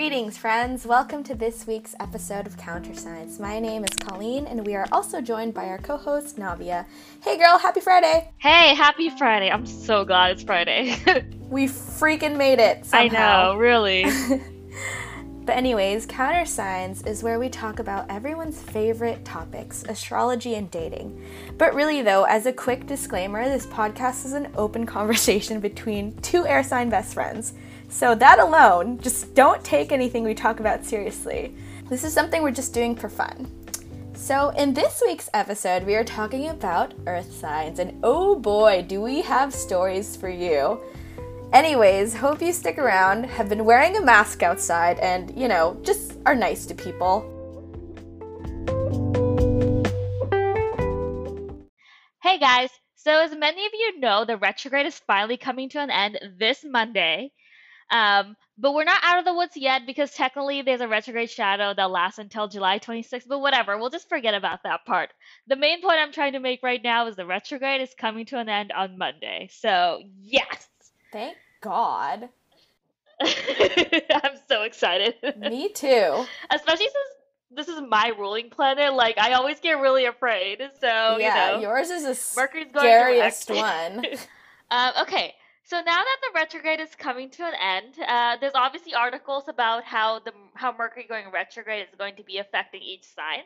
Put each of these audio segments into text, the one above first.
Greetings, friends. Welcome to this week's episode of Counterscience. My name is Colleen, and we are also joined by our co host, Navia. Hey, girl, happy Friday! Hey, happy Friday. I'm so glad it's Friday. we freaking made it. Somehow. I know, really. but, anyways, Counterscience is where we talk about everyone's favorite topics astrology and dating. But, really, though, as a quick disclaimer, this podcast is an open conversation between two air sign best friends. So, that alone, just don't take anything we talk about seriously. This is something we're just doing for fun. So, in this week's episode, we are talking about earth signs, and oh boy, do we have stories for you. Anyways, hope you stick around, have been wearing a mask outside, and, you know, just are nice to people. Hey guys, so as many of you know, the retrograde is finally coming to an end this Monday. Um, but we're not out of the woods yet because technically there's a retrograde shadow that lasts until July 26th. But whatever, we'll just forget about that part. The main point I'm trying to make right now is the retrograde is coming to an end on Monday. So, yes. Thank God. I'm so excited. Me too. Especially since this is my ruling planet. Like I always get really afraid. So yeah, you know, yours is the Mercury's going scariest one. um, okay, so now that the retrograde is coming to an end, uh, there's obviously articles about how the how Mercury going retrograde is going to be affecting each sign.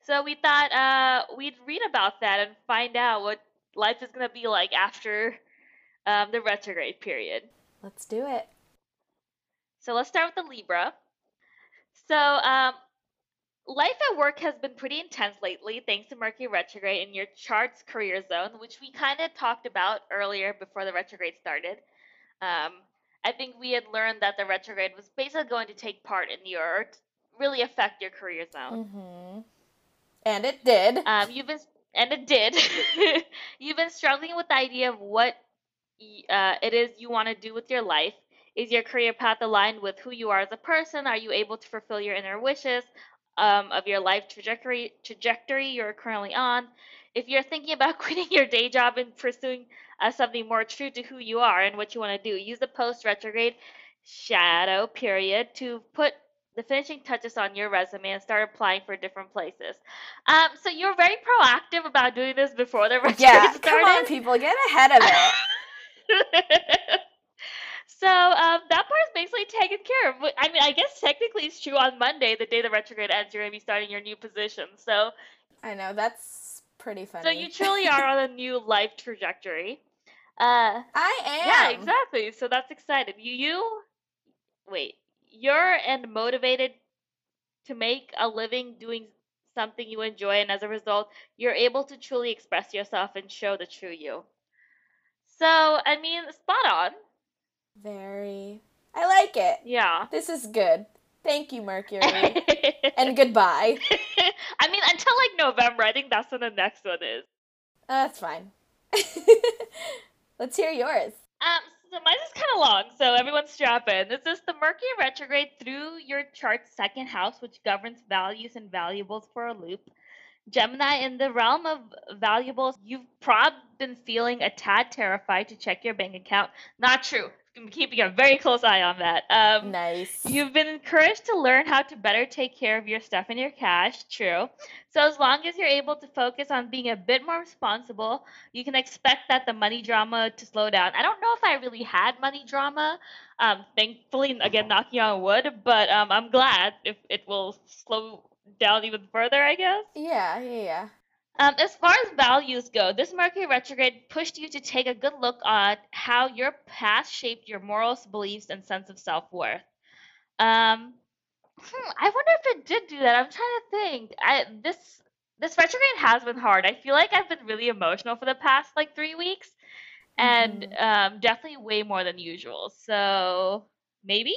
So we thought uh, we'd read about that and find out what life is going to be like after um, the retrograde period. Let's do it. So let's start with the Libra. So um, life at work has been pretty intense lately thanks to Mercury retrograde in your chart's career zone, which we kind of talked about earlier before the retrograde started. Um, I think we had learned that the retrograde was basically going to take part in your really affect your career zone. Mm-hmm. And it did. Um, you've been and it did. you've been struggling with the idea of what uh, it is you want to do with your life. Is your career path aligned with who you are as a person? Are you able to fulfill your inner wishes? Um, of your life trajectory trajectory you're currently on. If you're thinking about quitting your day job and pursuing uh, something more true to who you are and what you want to do, use the post retrograde shadow period to put the finishing touches on your resume and start applying for different places. Um, so you're very proactive about doing this before the retrograde yeah, started. come on, people, get ahead of it. So um, that part is basically taken care of. I mean, I guess technically it's true on Monday, the day the retrograde ends, you're going to be starting your new position. So I know that's pretty funny. So you truly are on a new life trajectory. Uh, I am. Yeah, exactly. So that's exciting. You, you, wait, you're and motivated to make a living doing something you enjoy, and as a result, you're able to truly express yourself and show the true you. So, I mean, spot on. Very. I like it. Yeah. This is good. Thank you, Mercury. and goodbye. I mean, until like November, I think that's when the next one is. Uh, that's fine. Let's hear yours. Um, so mine is kind of long, so everyone strap in. This is the Mercury retrograde through your chart's second house, which governs values and valuables for a loop. Gemini, in the realm of valuables, you've probably been feeling a tad terrified to check your bank account. Not true keeping a very close eye on that. Um, nice. You've been encouraged to learn how to better take care of your stuff and your cash. True. So as long as you're able to focus on being a bit more responsible, you can expect that the money drama to slow down. I don't know if I really had money drama. Um, thankfully, again, knocking on wood, but um, I'm glad if it will slow down even further. I guess. Yeah. Yeah. Yeah. Um, as far as values go, this Mercury retrograde pushed you to take a good look at how your past shaped your morals, beliefs, and sense of self worth. Um, hmm, I wonder if it did do that. I'm trying to think. I this this retrograde has been hard. I feel like I've been really emotional for the past like three weeks, and mm-hmm. um, definitely way more than usual. So maybe.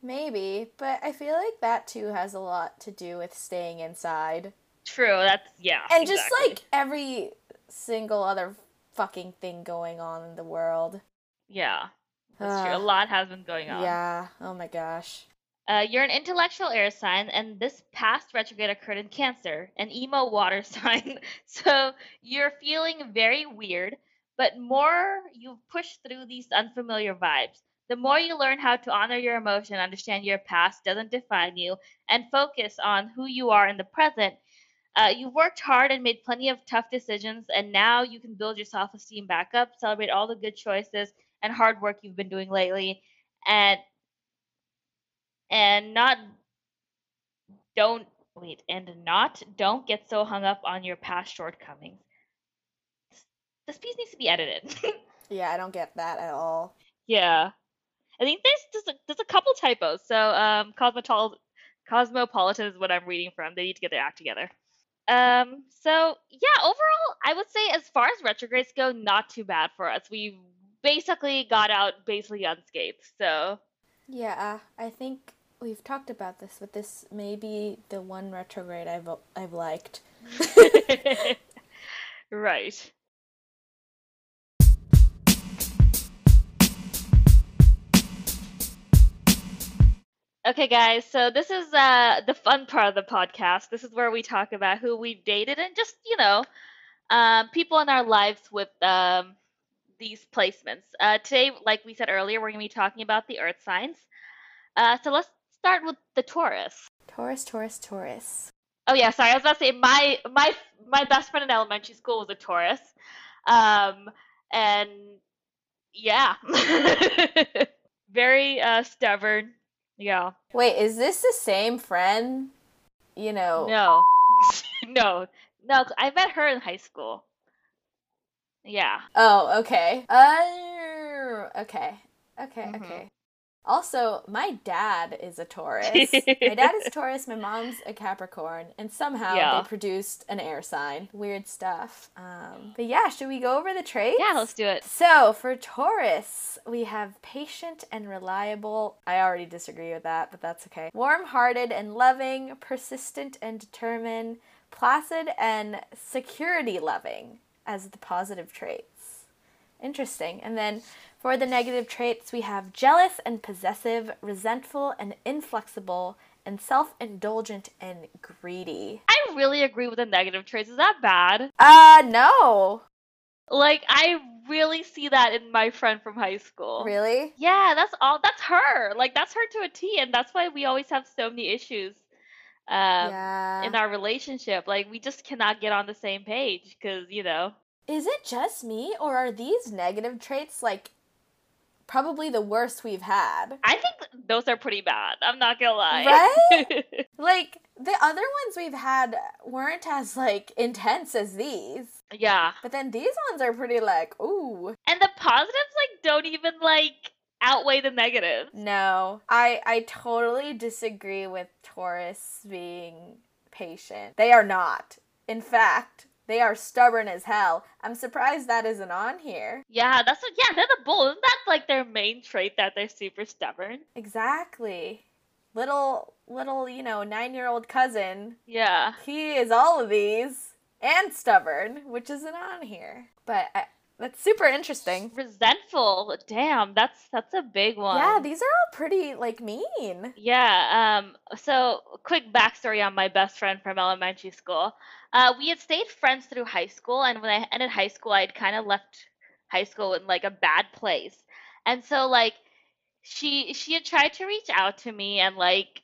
Maybe, but I feel like that too has a lot to do with staying inside. True. That's yeah. And exactly. just like every single other fucking thing going on in the world. Yeah. That's uh, true. A lot has been going on. Yeah. Oh my gosh. Uh, you're an intellectual air sign, and this past retrograde occurred in Cancer, an emo water sign. so you're feeling very weird, but more you push through these unfamiliar vibes. The more you learn how to honor your emotion, understand your past doesn't define you, and focus on who you are in the present, uh, you've worked hard and made plenty of tough decisions, and now you can build your self esteem back up, celebrate all the good choices and hard work you've been doing lately, and and not don't wait and not don't get so hung up on your past shortcomings. This piece needs to be edited. Yeah, I don't get that at all. yeah, I think there's just a, there's a couple typos. So um, Cosmotol- Cosmopolitan is what I'm reading from. They need to get their act together. Um, so yeah, overall, I would say as far as retrogrades go, not too bad for us. We basically got out basically unscathed. So Yeah, I think we've talked about this, but this may be the one retrograde I've I've liked. right. Okay, guys, so this is uh, the fun part of the podcast. This is where we talk about who we've dated and just, you know, um, people in our lives with um, these placements. Uh, today, like we said earlier, we're going to be talking about the earth signs. Uh, so let's start with the Taurus. Taurus, Taurus, Taurus. Oh yeah, sorry. I was about to say my my my best friend in elementary school was a Taurus, um, and yeah, very uh, stubborn. Yeah. Wait, is this the same friend? You know. No, no, no. I met her in high school. Yeah. Oh, okay. Uh, okay. Okay, Mhm. okay. Also, my dad is a Taurus. my dad is Taurus, my mom's a Capricorn, and somehow Yeah. they produced an air sign. Weird stuff. Um, but yeah, should we go over the traits? Yeah, let's do it. So, for Taurus, we have patient and reliable. I already disagree with that, but that's okay. Warm hearted and loving, persistent and determined, placid and security loving as the positive traits. Interesting. And then for the negative traits, we have jealous and possessive, resentful and inflexible, and self indulgent and greedy. I really agree with the negative traits. Is that bad? Uh, no. Like, I really see that in my friend from high school. Really? Yeah, that's all. That's her. Like, that's her to a T, and that's why we always have so many issues. Um, yeah. in our relationship. Like we just cannot get on the same page because, you know. Is it just me, or are these negative traits like probably the worst we've had? I think those are pretty bad. I'm not gonna lie. Right? Like the other ones we've had weren't as like intense as these, yeah. but then these ones are pretty like ooh. And the positives like don't even like outweigh the negatives. No, I I totally disagree with Taurus being patient. They are not. In fact, they are stubborn as hell. I'm surprised that isn't on here. Yeah, that's what, yeah, they're the bull. Isn't that like their main trait that they're super stubborn? Exactly. Little little, you know, 9-year-old cousin Yeah. He is all of these and stubborn, which isn't on here. But I, that's super interesting. Resentful. Damn, that's that's a big one. Yeah, these are all pretty like mean. Yeah, um, so quick backstory on my best friend from elementary school. Uh, we had stayed friends through high school, and when I ended high school, I'd kind of left high school in like a bad place. And so like she she had tried to reach out to me and like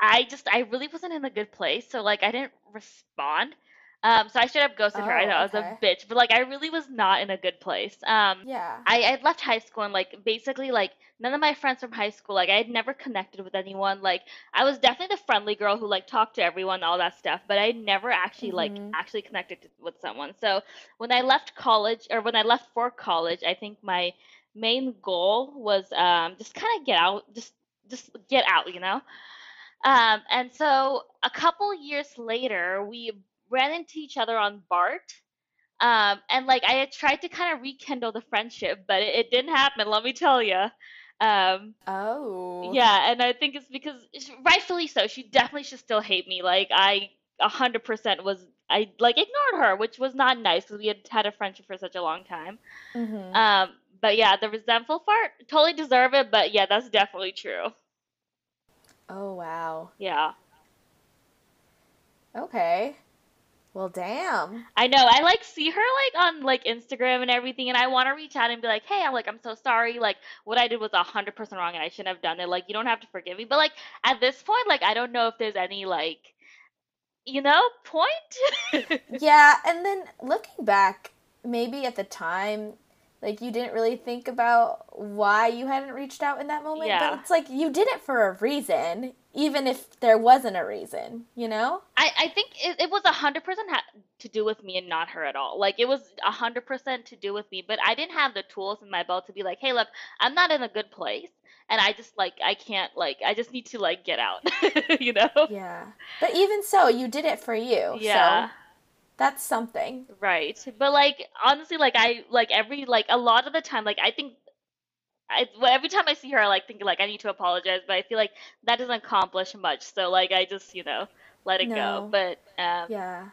I just I really wasn't in a good place, so like I didn't respond. Um, so I should up ghosted her. I Oh, know I was a bitch, but like I really was not in a good place. Um, Yeah. I I left high school and like basically like none of my friends from high school like I had never connected with anyone. Like I was definitely the friendly girl who like talked to everyone, all that stuff, but I never actually like Mhm. actually connected to, with someone. So when I left college or when I left for college, I think my main goal was um just kind of get out, just just get out, you know. Um, and so a couple years later, we ran into each other on BART. Um, and like I had tried to kind of rekindle the friendship, but it, it didn't happen. Let me tell you. Um, Oh. yeah, and I think it's because rightfully so. She definitely should still hate me. Like I a hundred percent was I like ignored her, which was not nice because we had had a friendship for such a long time. hmm Um, but yeah, the resentful part totally deserve it. But yeah, that's definitely true. Oh wow. Yeah. Okay. Well, damn. I know. I like see her like on like Instagram and everything, and I want to reach out and be like, "Hey, I'm like, I'm so sorry. Like, what I did was a hundred percent wrong, and I shouldn't have done it. Like, you don't have to forgive me." But like at this point, like, I don't know if there's any like, you know, point. Yeah, and then looking back, maybe at the time, like you didn't really think about why you hadn't reached out in that moment. Yeah. But it's like you did it for a reason, even if there wasn't a reason, you know? I, I think it, it was a hundred percent ha- to do with me and not her at all. Like it was a hundred percent to do with me, but I didn't have the tools in my belt to be like, hey, look, I'm not in a good place, and I just like I can't like I just need to like get out, you know? Yeah. But even so, you did it for you. Yeah. So that's something. Right. But like honestly, like I like every like a lot of the time, like I think I well, every time I see her, I like think like I need to apologize, but I feel like that doesn't accomplish much. So like I just you know let it No. go. But um, Yeah.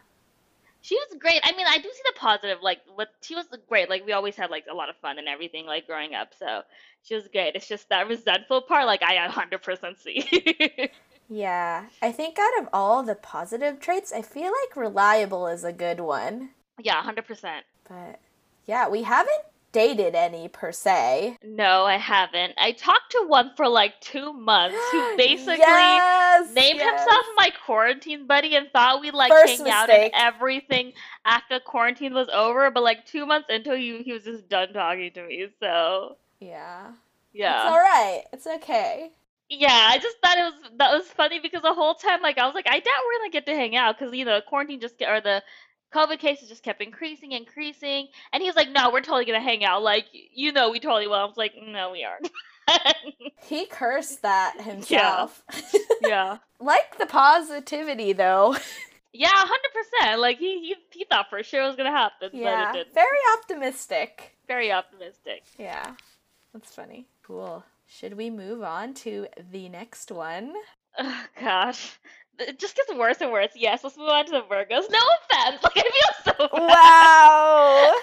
she was great. I mean, I do see the positive. Like what she was great. Like we always had like a lot of fun and everything. Like growing up, so she was great. It's just that resentful part. Like I 100% see. Yeah. I think out of all the positive traits, I feel like reliable is a good one. yeah, 100%. But yeah, we haven't dated any per se. No, I haven't. I talked to one for like two months who basically yes, named yes. himself my quarantine buddy and thought we'd like First hang out and everything after quarantine was over. But like two months into he he was just done talking to me. So Yeah. yeah, It's all right. It's okay. Yeah. I just thought it was that was funny because the whole time like I was like I doubt we're gonna get to hang out because you know quarantine just get or the COVID cases just kept increasing, increasing, and he was like, "No, we're totally gonna hang out. Like, you know, we totally will." I was like, "No, we aren't." He cursed that himself. yeah. yeah. like the positivity though. Yeah, hundred percent. Like he, he he thought for sure it was gonna happen, yeah. but it didn't. Very optimistic. Very optimistic. Yeah. That's funny. Cool. Should we move on to the next one? Oh gosh. It just gets worse and worse. Yes, let's move on to the Virgos. No offense. Like I feel so bad. Wow.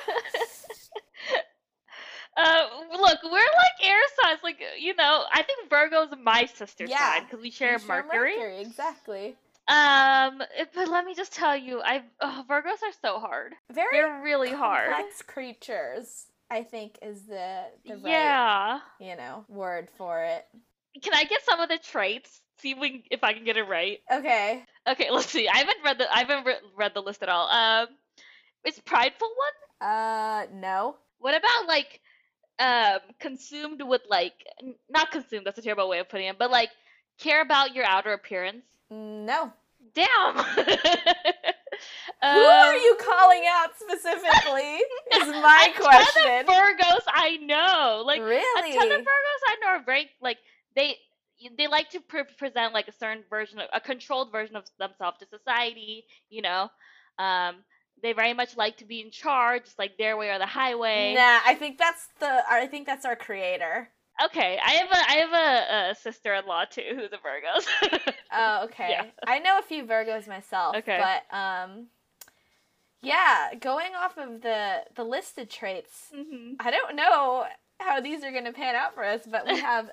uh, look, we're like air signs. Like you know, I think Virgo's my sister Yeah, sign because we share share Mercury. exactly. Um, but let me just tell you, I oh, Virgos are so hard. Very They're really hard. complex creatures. I think is the the right Yeah. you know word for it. Can I get some of the traits? See if, we, if I can get it right. Okay. Okay, let's see. I haven't read the I haven't re- read the list at all. Um, is prideful one? Uh, no. What about like um consumed with like n- not consumed? That's a terrible way of putting it, but like care about your outer appearance. No. Damn. Who are Um, you calling out specifically? is my a my ton question. of Virgos I know, like really? a ton of Virgos I know are very like they they like to pre- present like a certain version of a controlled version of themselves to society. You know, um, they very much like to be in charge, it's like their way or the highway. Nah, I think that's the. I think that's our creator. Okay, I have a I have a, a sister-in-law too who's a Virgo. Oh, okay. Yeah. I know a few Virgos myself. Okay. But um, yeah, going off of the the listed traits, hmm I don't know how these are gonna pan out for us, but we have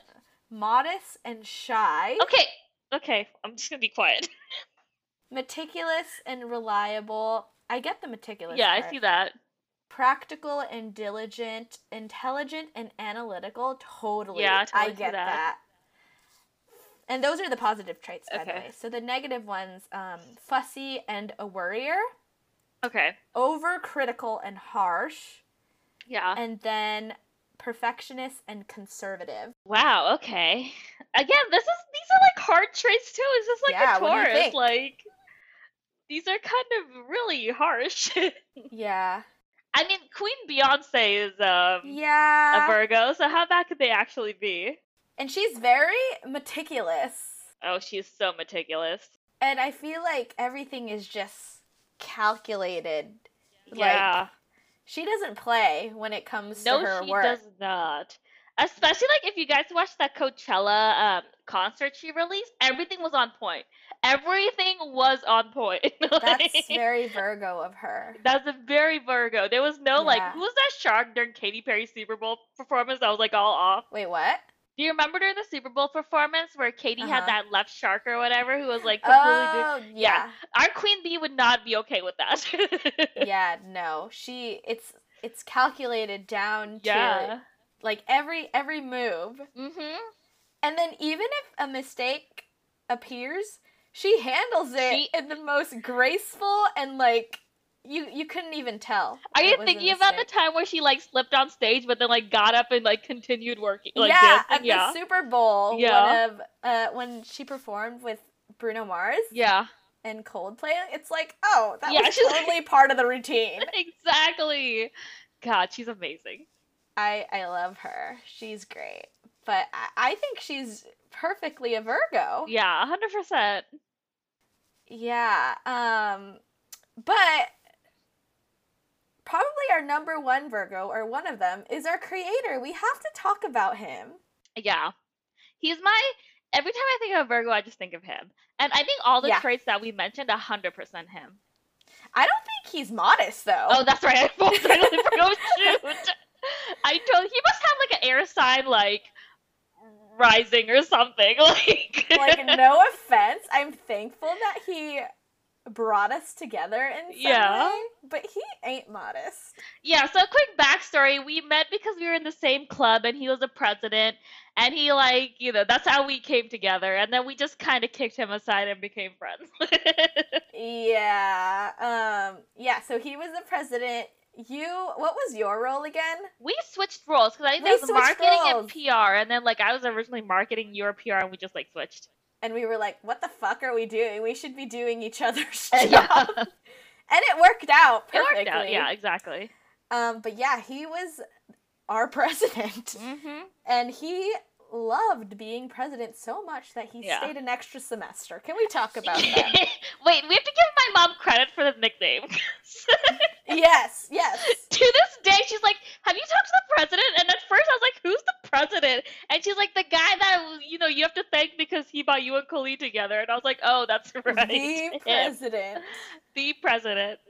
modest and shy, Okay, okay, I'm just gonna be quiet. meticulous and reliable. I get the meticulous. yeah, I see that. Practical and diligent, intelligent and analytical. Totally. Yeah, I I get that. that. And those are the positive traits, by the Okay. way. So the negative ones, um, fussy and a worrier, Okay, overcritical and harsh, yeah. and then perfectionist and conservative. Wow. Okay. Again, this is these are like hard traits too. It's just like Yeah, a what do you Taurus. Like these are kind of really harsh. Yeah. I mean, Queen Beyonce is um a Yeah. Virgo, so how bad could they actually be? And she's very meticulous. Oh, she's so meticulous. And I feel like everything is just calculated. Like, Yeah. She doesn't play when it comes No, to her work. No, she does not. Especially like if you guys watched that Coachella um concert she released, everything was on point. Everything was on point. That's Like, very Virgo of her. That's a very Virgo. There was no like, Yeah. who was that shark during Katy Perry's Super Bowl performance? I was like all off. Wait, what? Do you remember during the Super Bowl performance where Katy had Uh-huh. that left shark or whatever who was like completely do- Oh, yeah. yeah. Our queen bee would not be okay with that. yeah, no. She it's it's calculated down to like every every move. Mm-hmm. And then even if a mistake appears, she handles it She- in the most graceful and like you you couldn't even tell. Are you thinking about the time where she like slipped on stage but then like got up and like continued working like yeah, dancing? at yeah. the Super Bowl, Yeah. one of uh, when she performed with Bruno Mars yeah. and Coldplay, it's like, oh, that Yeah, was she's- totally part of the routine. exactly. God, she's amazing. I I love her. She's great, but I, I think she's perfectly a Virgo. Yeah, hundred percent. Yeah. Um, but probably our number one Virgo, or one of them, is our creator. We have to talk about him. Yeah. He's my every time I think of Virgo, I just think of him. And I think all the Yeah. traits that we mentioned, hundred percent him. I don't think he's modest though. Oh, that's right. I totally forgot. Oh, shoot. I told he must have like an air sign like rising or something. Like like no offense, I'm thankful that he brought us together in some Yeah. way, but he ain't modest. Yeah, so a quick backstory. We met because we were in the same club and he was a president and he like, you know, that's how we came together and then we just kind of kicked him aside and became friends. Yeah. Um. Yeah. So he was the president. You. What was your role again? we switched roles because I think We there was marketing roles. and PR and then like I was originally marketing your PR and we just like switched. And we were like, "What the fuck are we doing? We should be doing each other's Uh, yeah. job." and it worked out It perfectly. worked out. Yeah, exactly. Um. But yeah, he was our president, Mhm. and he loved being president so much that he Yeah. stayed an extra semester. Can we talk about that? Wait, we have to give my mom credit for the nickname. yes. Yes. to this day, she's like, "Have you talked to the president?" And at first, I was like, "Who's the president?" And she's like, "The guy that you know you have to thank because he bought you and Colleen together." And I was like, "Oh, that's right, The president. the president."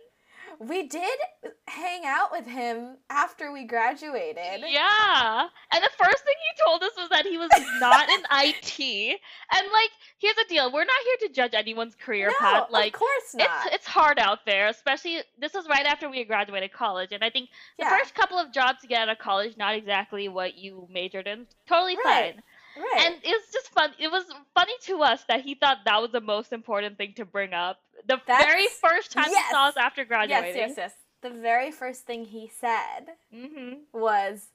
We did hang out with him after we graduated. Yeah. And the first thing he told us was that he was not in IT. And like, here's the deal: we're not here to judge anyone's career no, path. Like, of course not. it's it's hard out there, especially this was right after we graduated college, and I think the yeah, first couple of jobs you get out of college not exactly what you majored in. Totally Right. fine. right. And it was just fun. It was funny to us that he thought that was the most important thing to bring up. The That's- very first time yes. he saw us after graduating. yes, yes. yes. The very first thing he said hmm was,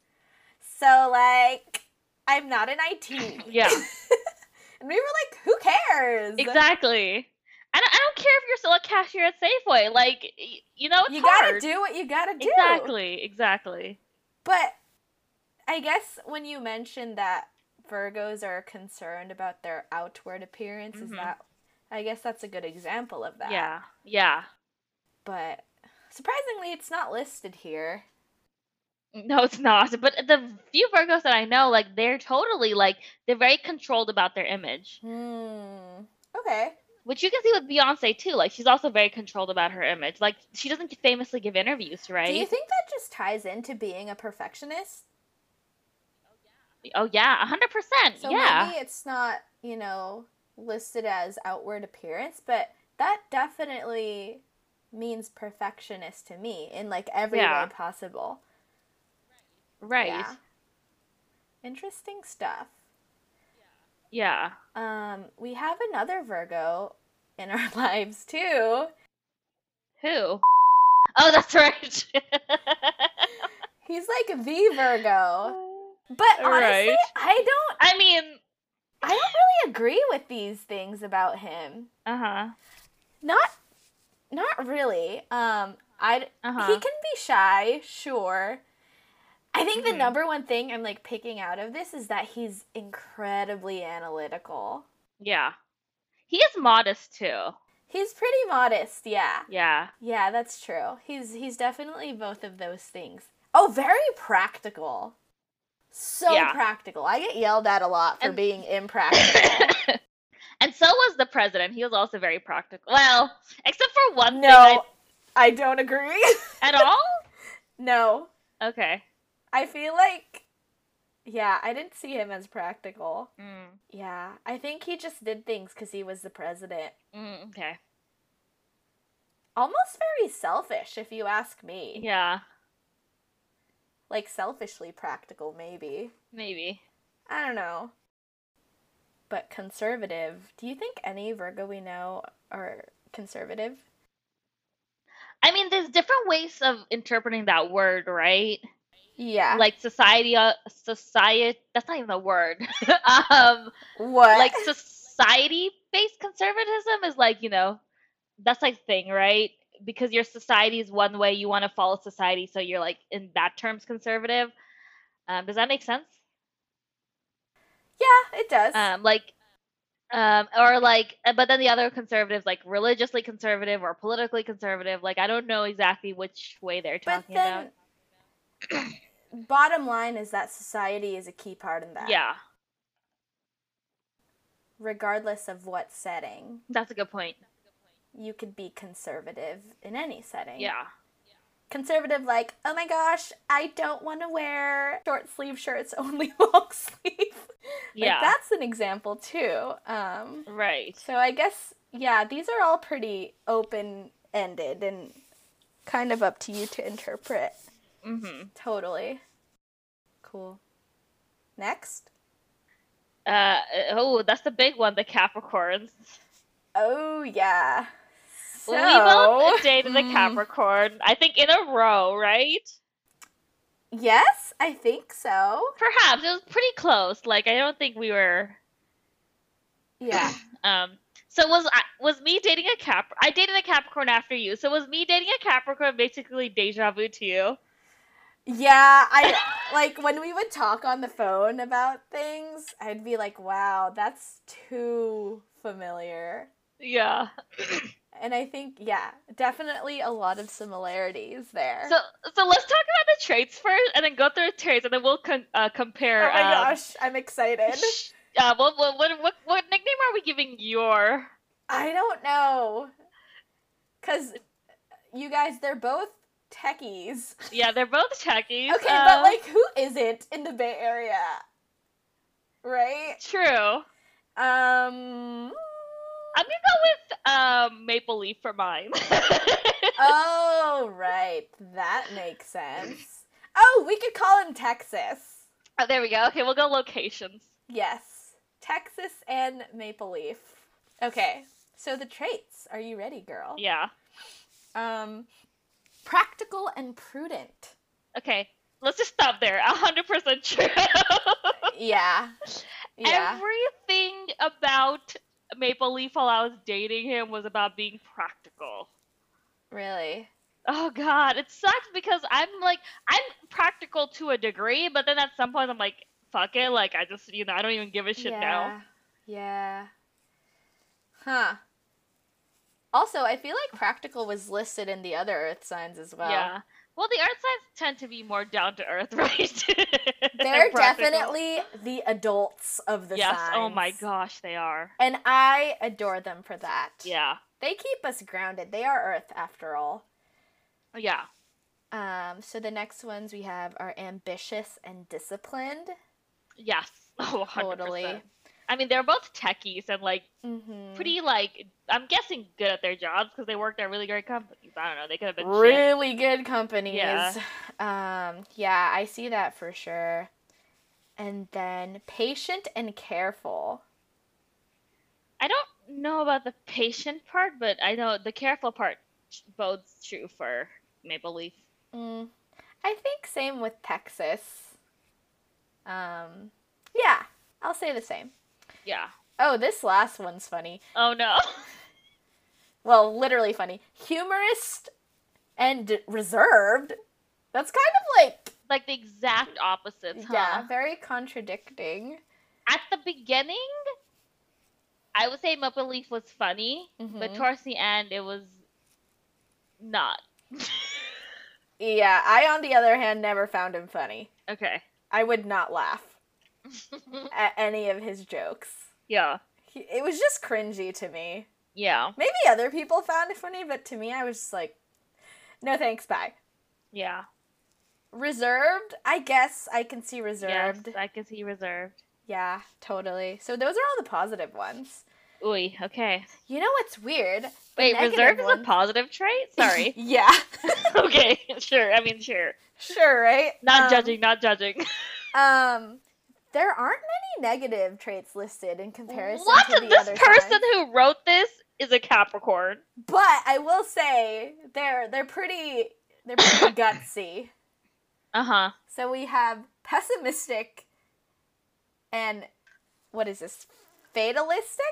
"So like, I'm not in IT." Yeah. and we were like, "Who cares?" Exactly. I don't, I don't care if you're still a cashier at Safeway. Like, y- you know, it's You gotta do what you gotta do. Exactly. Exactly. But I guess when you mentioned that Virgos are concerned about their outward appearance, is Mhm. that I guess that's a good example of that. Yeah. Yeah. But surprisingly, it's not listed here. No, it's not. But the few Virgos that I know, like, they're totally like they're very controlled about their image, Hmm. Okay. which you can see with Beyonce too. Like, she's also very controlled about her image. Like, she doesn't famously give interviews, right? Do you think that just ties into being a perfectionist? oh yeah, hundred percent. Yeah. So Yeah. maybe it's not, you know, listed as outward appearance, but that definitely means perfectionist to me in like every Yeah. way possible. Right. Yeah. Interesting stuff. Yeah. Um, we have another Virgo in our lives too. Who? Oh, that's right. He's like the Virgo. But honestly, Right. I don't I mean, I don't really agree with these things about him. uh huh. Not not really. Um I Uh-huh. he can be shy, sure. I think the Mhm. number one thing I'm like picking out of this is that he's incredibly analytical. Yeah. He is modest too. He's pretty modest, yeah. Yeah. Yeah, that's true. He's he's definitely both of those things. Oh, very practical. So Yeah. practical. I get yelled at a lot for And- being impractical. and so was the president. He was also very practical. Well, except for one no, thing. I don't agree. At all? no. Okay. I feel like Yeah, I didn't see him as practical. Mm, Yeah, I think he just did things because he was the president. mm, okay. Almost very selfish, if you ask me. Yeah, Like selfishly practical, maybe. maybe. I don't know. But conservative. Do you think any Virgo we know are conservative? I mean, there's different ways of interpreting that word, right? Yeah. Like society, uh, society. That's not even a word. um, what? like society-based conservatism is like you know, that's like thing, right? Because your society is one way, you want to follow society, so you're like in that terms conservative. Um, does that make sense? yeah, it does. um, like um, or like uh, but then the other conservatives like religiously conservative or politically conservative like i don't know exactly which way they're talking then, about bottom line is that society is a key part in that. yeah Regardless of what setting, that's a good point you could be conservative in any setting. yeah Conservative, like, oh my gosh, I don't want to wear short sleeve shirts, only long sleeve. like, yeah that's an example too. Um, right So I guess yeah, these are all pretty open ended and kind of up to you to interpret. mm-hmm Totally. Cool. Next. uh oh that's the big one the capricorns Oh yeah. So, we both dated a mm, capricorn i think in a row right Yes, I think so. perhaps it was pretty close like i don't think we were Yeah. Um, so was I was me dating a Cap? I dated a Capricorn after you. So was me dating a Capricorn basically deja vu to you? Yeah, I like when we would talk on the phone about things, I'd be like, "Wow, that's too familiar." Yeah. And I think yeah, definitely a lot of similarities there. So so let's talk about the traits first, and then go through the traits, and then we'll con- uh, compare. oh my um, gosh, I'm excited. sh- Uh, what, what what what nickname are we giving your? I don't know. Cuz you guys they're both techies. Yeah, they're both techies. Okay, um, but like who isn't in the Bay Area? Right? true. Um I'm gonna go with um Maple Leaf for mine. Oh, right. That makes sense. Oh, we could call him Texas. oh, there we go. Okay, we'll go locations. Yes. Texas and Maple Leaf. Okay. So the traits. Are you ready, girl? Yeah. Um practical and prudent. Okay, let's just stop there. Hundred percent true. Yeah. Yeah. Everything about Maple Leaf while I was dating him was about being practical. Really? Oh god, it sucks because I'm like I'm practical to a degree, but then at some point I'm like, fuck it, like I just you know, I don't even give a shit now. Yeah. Huh. Also, I feel like practical was listed in the other earth signs as well. Yeah. Well the earth signs tend to be more down to earth, right? They're definitely the adults of the Yes, signs. oh my gosh, they are. And I adore them for that. Yeah. They keep us grounded. They are Earth after all. Yeah. Um, so the next ones we have are ambitious and disciplined. Yes. Oh, 100%. Totally. I mean, they're both techies and like Mm-hmm. pretty like I'm guessing good at their jobs because they worked at really great companies. I don't know. They could have been shit. really good companies. Yeah. Um, yeah, I see that for sure. And then patient and careful. I don't know about the patient part, but I know the careful part bodes true for Maple Leaf. Mm, I think same with Texas. Um, yeah, I'll say the same. Yeah. Oh, this last one's funny. Oh no. Well, literally funny. Humorist and reserved. That's kind of like like the exact opposites, huh? yeah, very contradicting. At the beginning, I would say Maple Leaf was funny, but Mhm. towards the end, it was not. Yeah, I on the other hand never found him funny. okay. I would not laugh at any of his jokes. yeah. He, it was just cringy to me. Yeah. Maybe other people found it funny, but to me, I was just like, no thanks, bye. Yeah. reserved. I guess I can see Yes, reserved. I can see reserved. Yeah, totally. So those are all the positive ones. Ooh, okay. You know what's weird? Wait, reserved is a positive trait? Sorry. yeah, okay, sure. I mean, sure. sure, right? Not Um, judging, not judging. Um, there aren't many negative traits listed in comparison to the other. This other person who wrote this is a Capricorn. But I will say they're they're pretty they're pretty gutsy. Uh huh. So we have pessimistic and what is this? Fatalistic?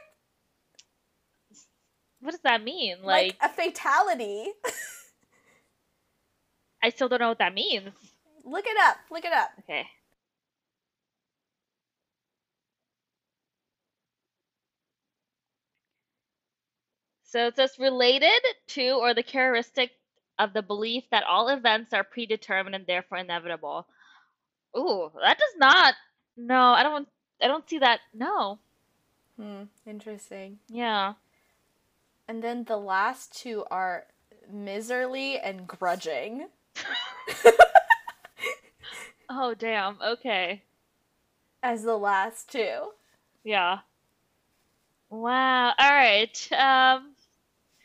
What does that mean? Like, Like, a fatality. I still don't know what that means. look it up. Look it up. Okay. So it says related to or the characteristic of the belief that all events are predetermined and therefore inevitable. Ooh, that does not. No, I don't. I don't see that. No. Hmm, interesting. Yeah. And then the last two are miserly and grudging. Oh damn. Okay. as the last two. Yeah. Wow. All right. Um.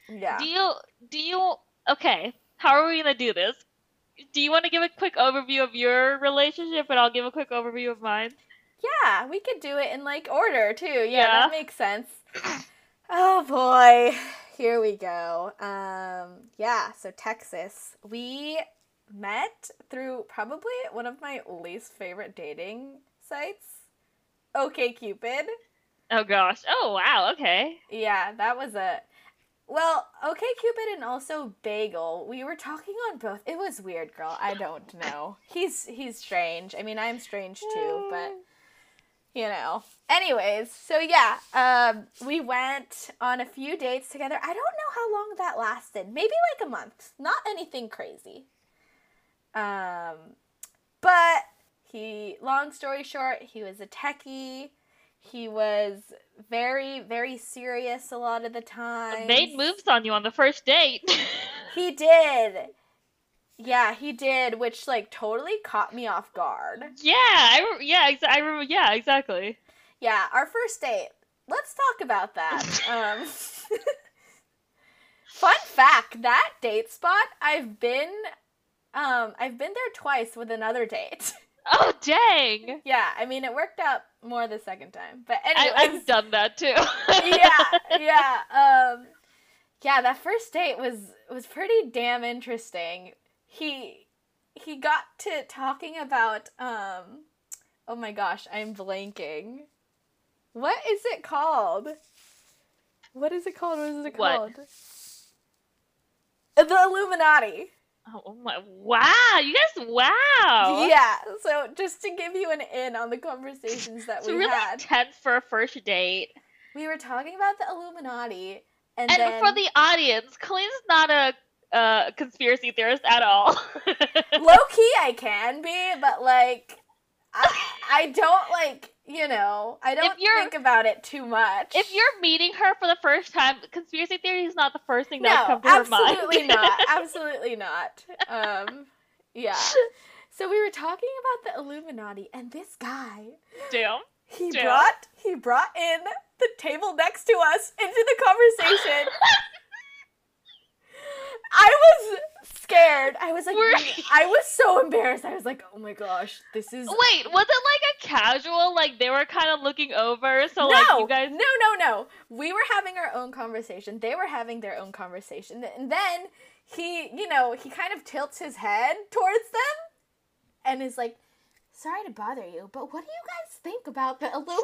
Yeah. Do you do you okay? How are we gonna do this? Do you want to give a quick overview of your relationship, and I'll give a quick overview of mine? Yeah, we could do it in like order too. Yeah, Yeah. that makes sense. Oh boy, here we go. Um, yeah, so Texas, we met through probably one of my least favorite dating sites, OK Cupid. Oh gosh. Oh wow. Okay. Yeah, that was a well, OK Cupid and also Bagel. We were talking on both. It was weird, girl. I don't know. He's he's strange. I mean, I'm strange too, but you know. Anyways, so yeah, um, we went on a few dates together. I don't know how long that lasted. Maybe like a month. Not anything crazy. Um, but he, long story short, he was a techie. He was very, very serious a lot of the time. Made moves on you on the first date. He did. Yeah, he did, which like totally caught me off guard. yeah. I re- yeah. Exa- I remember. Yeah. Exactly. Yeah, our first date. Let's talk about that. Um, fun fact: that date spot, I've been, um, I've been there twice with another date. Oh dang. yeah, I mean it worked out more the second time, but I, anyways, I've done that too. yeah, yeah, um, yeah. That first date was was pretty damn interesting. He he got to talking about um, oh my gosh, I'm blanking. What is it called? What is it called? What is it What? called? The Illuminati. Oh my! Wow. You guys. Wow. Yeah. So just to give you an in on the conversations that we really had, tense for a first date. we were talking about the Illuminati, and, And then for the audience, Colleen's not a uh, conspiracy theorist at all. low key I can be, but like I, I don't like you know I don't think about it too much. if you're meeting her for the first time, conspiracy theory is not the first thing that no, would come to her mind. absolutely not, absolutely not. Um, yeah. So we were talking about the Illuminati, and this guy Damn. he brought he brought in the table next to us into the conversation. I was scared. I was like, Were- I was so embarrassed. I was like, oh my gosh, this is Wait, was it like a casual? Like they were kind of looking over, so no, like you guys. no, no, no. We were having our own conversation. They were having their own conversation, and then he, you know, he kind of tilts his head towards them, and is like, "Sorry to bother you, but what do you guys think about the Illuminati?"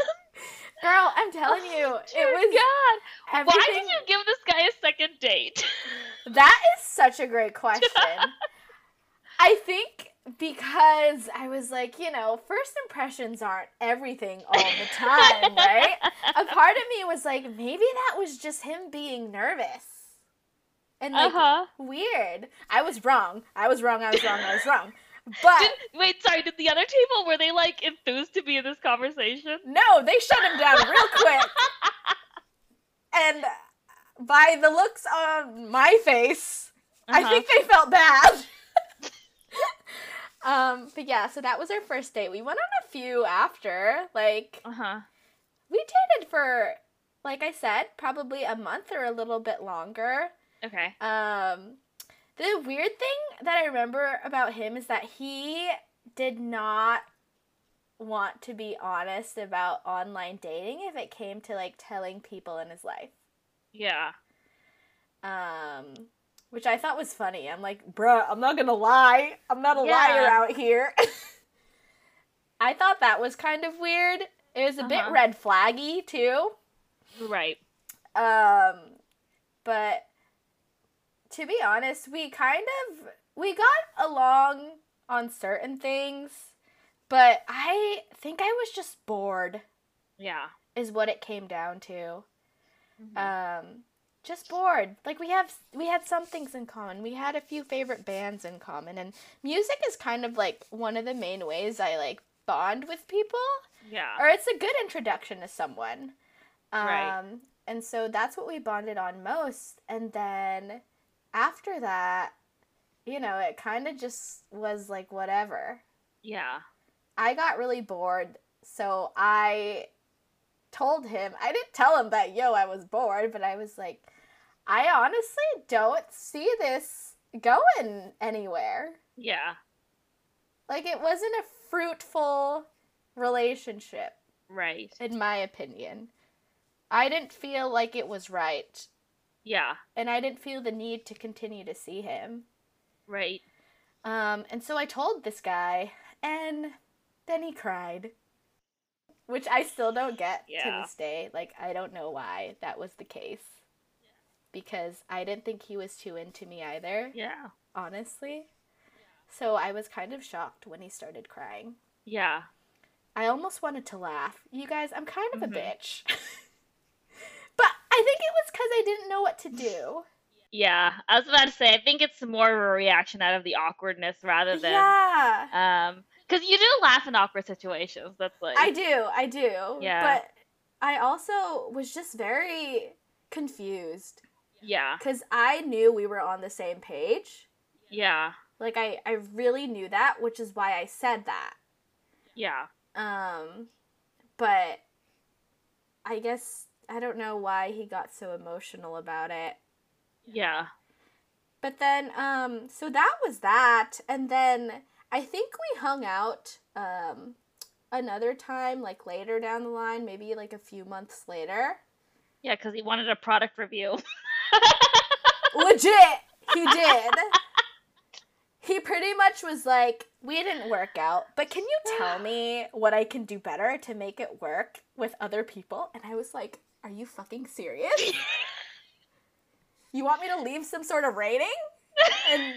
Girl, I'm telling you, oh it was God. Why did you give this guy a second date? That is such a great question. I think because I was like, you know, first impressions aren't everything all the time, right? A part of me was like, maybe that was just him being nervous. And like huh. weird. I was wrong. I was wrong. I was wrong. I was wrong. But Did, wait, sorry. Did the other table were they like enthused to be in this conversation? no, they shut him down real quick. And by the looks on my face, I Uh-huh. think they felt bad. Um, but yeah, so that was our first date. We went on a few after. Like Uh huh. we dated for like I said, probably a month or a little bit longer. Okay. Um, the weird thing that I remember about him is that he did not want to be honest about online dating if it came to like telling people in his life. Yeah. Um, which I thought was funny. I'm like, bruh, I'm not gonna lie. I'm not a Yeah. liar out here. I thought that was kind of weird. It was a bit Uh-huh. red flaggy too. Right. Um, but to be honest, we kind of we got along on certain things, but I think I was just bored Yeah. is what it came down to. Mhm. Um, just bored. Like we have we had some things in common. We had a few favorite bands in common and music is kind of like one of the main ways I like bond with people yeah. or it's a good introduction to someone. Um, Right. And so that's what we bonded on most. And then after that, you know, it kind of just was like whatever. Yeah. I got really bored. So I told him, I didn't tell him that, yo, I was bored, but I was like, I honestly don't see this going anywhere. Yeah. Like, it wasn't a fruitful relationship. Right. in my opinion. I didn't feel like it was right, Yeah. and I didn't feel the need to continue to see him. Right. Um, and so I told this guy, and then he cried, which I still don't get to this day. Like, I don't know why that was the case. Because I didn't think he was too into me either, Yeah. honestly. So I was kind of shocked when he started crying. Yeah. I almost wanted to laugh. You guys, I'm kind of Mhm. a bitch. I think it was because I didn't know what to do. Yeah. I was about to say, I think it's more of a reaction out of the awkwardness rather than yeah. um because you do laugh in awkward situations. That's like I do. I do. Yeah. But I also was just very confused yeah. because I knew we were on the same page. Yeah. Like, I, I really knew that, which is why I said that. Yeah. Um, but I guess I don't know why he got so emotional about it. Yeah. But then, um, so that was that, and then I think we hung out, um, another time, like later down the line, maybe like a few months later. Yeah, because he wanted a product review. Legit, he did. he pretty much was like, "We didn't work out, but can you tell me what I can do better to make it work with other people?" And I was like, "Are you fucking serious? you want me to leave some sort of rating and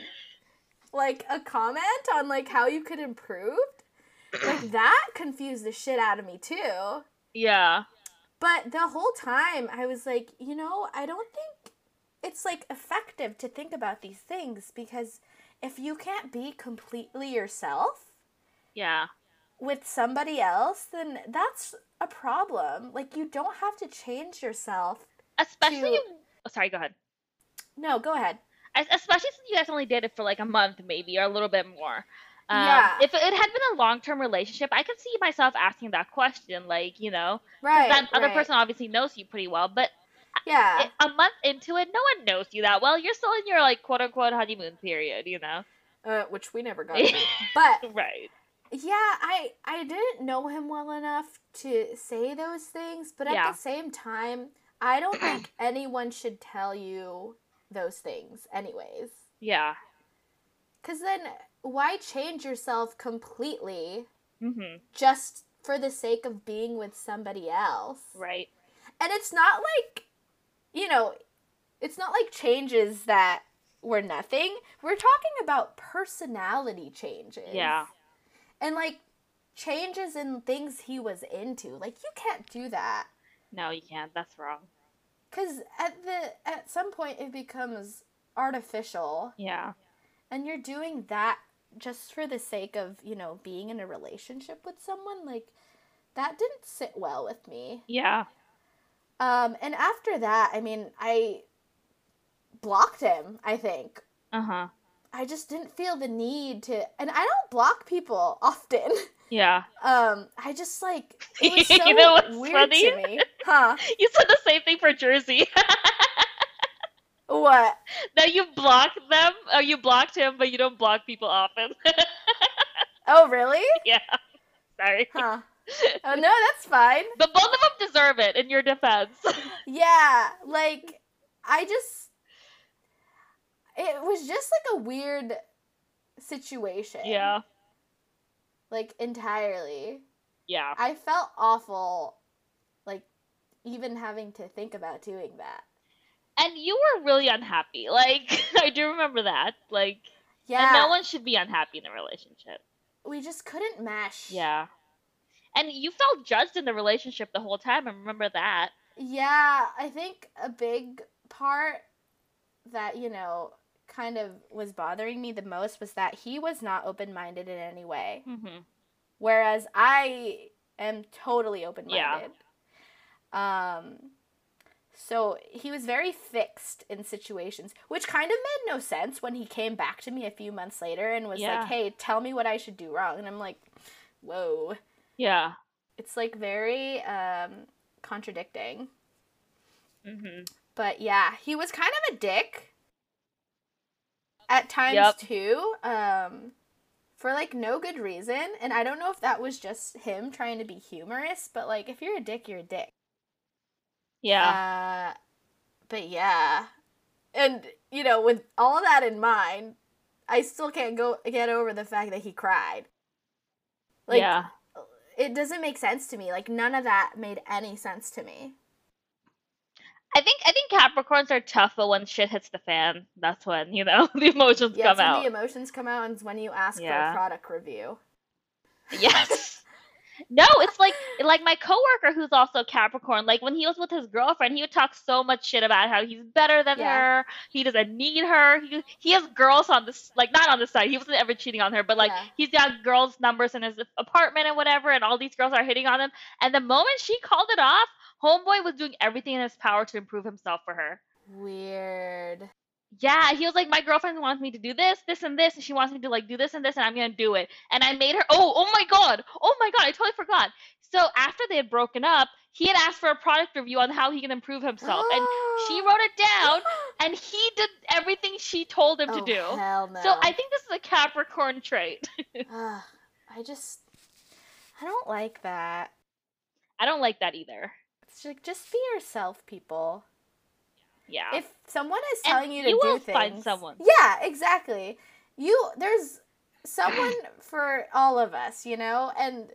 like a comment on like how you could improve?" Like that confused the shit out of me too. yeah. But the whole time I was like, you know, I don't think it's like effective to think about these things because if you can't be completely yourself Yeah. with somebody else, then that's a problem. Like you don't have to change yourself. Especially. To- Oh, sorry. Go ahead. No, go ahead. Especially since you guys only dated for like a month, maybe, or a little bit more. Um, Yeah. If it had been a long term relationship, I could see myself asking that question, like, you know, Right. that other right. person obviously knows you pretty well, but Yeah. a month into it, no one knows you that well. You're still in your like quote unquote honeymoon period, you know? uh, which we never got to. But Right. Yeah, I I didn't know him well enough to say those things, but at Yeah. the same time, I don't think anyone should tell you those things anyways. Yeah. Cuz then why change yourself completely Mhm. just for the sake of being with somebody else? Right. And it's not like you know, it's not like changes that were nothing. We're talking about personality changes. Yeah. And like changes in things he was into like you can't do that No, you can't. That's wrong. because at the at some point it becomes artificial Yeah. and you're doing that just for the sake of you know being in a relationship with someone like that didn't sit well with me Yeah. um and after that i mean i blocked him i think Uh huh. I just didn't feel the need to and I don't block people often. Yeah. Um I just like it was so You know what's weird funny? to me. Huh? You said the same thing for Jersey. What? that you block them, or you blocked him, but you don't block people often. Oh really? yeah. Sorry. Huh. Oh no, that's fine. But both of them deserve it in your defense. Yeah, like I just it was just like a weird situation. yeah. Like entirely. Yeah. I felt awful like even having to think about doing that. And you were really unhappy. Like, I do remember that. Like, Yeah. and no one should be unhappy in a relationship. we just couldn't mesh. Yeah. And you felt judged in the relationship the whole time. I remember that. Yeah, I think a big part that, you know, kind of was bothering me the most was that he was not open minded in any way. hmm Whereas I am totally open minded. Yeah. Um so he was very fixed in situations, which kind of made no sense when he came back to me a few months later and was Yeah. like, "Hey, tell me what I should do wrong." And I'm like, "Whoa." Yeah. It's like very um contradicting. hmm But yeah, he was kind of a dick at times Yep. too. Um for like no good reason, and I don't know if that was just him trying to be humorous, but like if you're a dick, you're a dick. Yeah. Uh but yeah. And you know, with all that in mind, I still can't go get over the fact that he cried. Like yeah. it doesn't make sense to me. Like none of that made any sense to me. I think I think Capricorns are tough, but when shit hits the fan, that's when you know the emotions Yeah, come when out. the emotions come out and when you ask for a product review. Yes. No, it's like like my coworker who's also Capricorn. Like when he was with his girlfriend, he would talk so much shit about how he's better than Yeah. her. He doesn't need her. He he has girls on this like not on the side. He wasn't ever cheating on her, but like Yeah. he's got girls' numbers in his apartment and whatever, and all these girls are hitting on him. And the moment she called it off, Homeboy was doing everything in his power to improve himself for her. Weird. Yeah, he was like, my girlfriend wants me to do this, this, and this, and she wants me to like do this and this, and I'm gonna do it. And I made her. Oh, oh my god, oh my god, I totally forgot. So after they had broken up, he had asked for a product review on how he can improve himself, and she wrote it down, and he did everything she told him to Oh, do. Hell no. So I think this is a Capricorn trait. Ugh, I just I don't like that. I don't like that either. It's like just be yourself, people. Yeah. If someone is And telling you to you do will things, find someone. Yeah, exactly. You there's someone for all of us, you know, and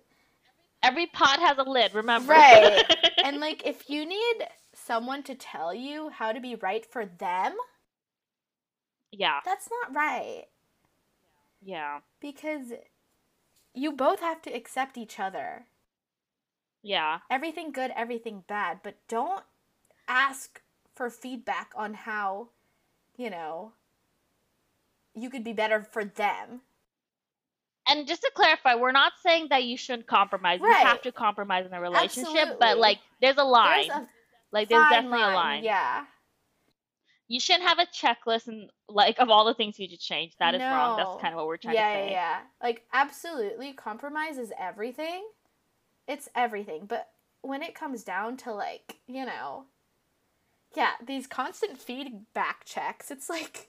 Every pot has a lid. Remember. Right. and like if you need someone to tell you how to be right for them, yeah. that's not right Yeah. because you both have to accept each other. Yeah. Everything good, everything bad, but don't ask for feedback on how, you know, you could be better for them. And just to clarify, we're not saying that you shouldn't compromise. You have to compromise in a relationship, Absolutely. but like there's a line. There's a like there's definitely a line. Yeah. You shouldn't have a checklist and like of all the things you should change. That is wrong. That's kind of what we're trying yeah, to yeah, say. yeah. Like absolutely compromise is everything. It's everything. But when it comes down to like, you know, yeah, these constant feedback checks, it's like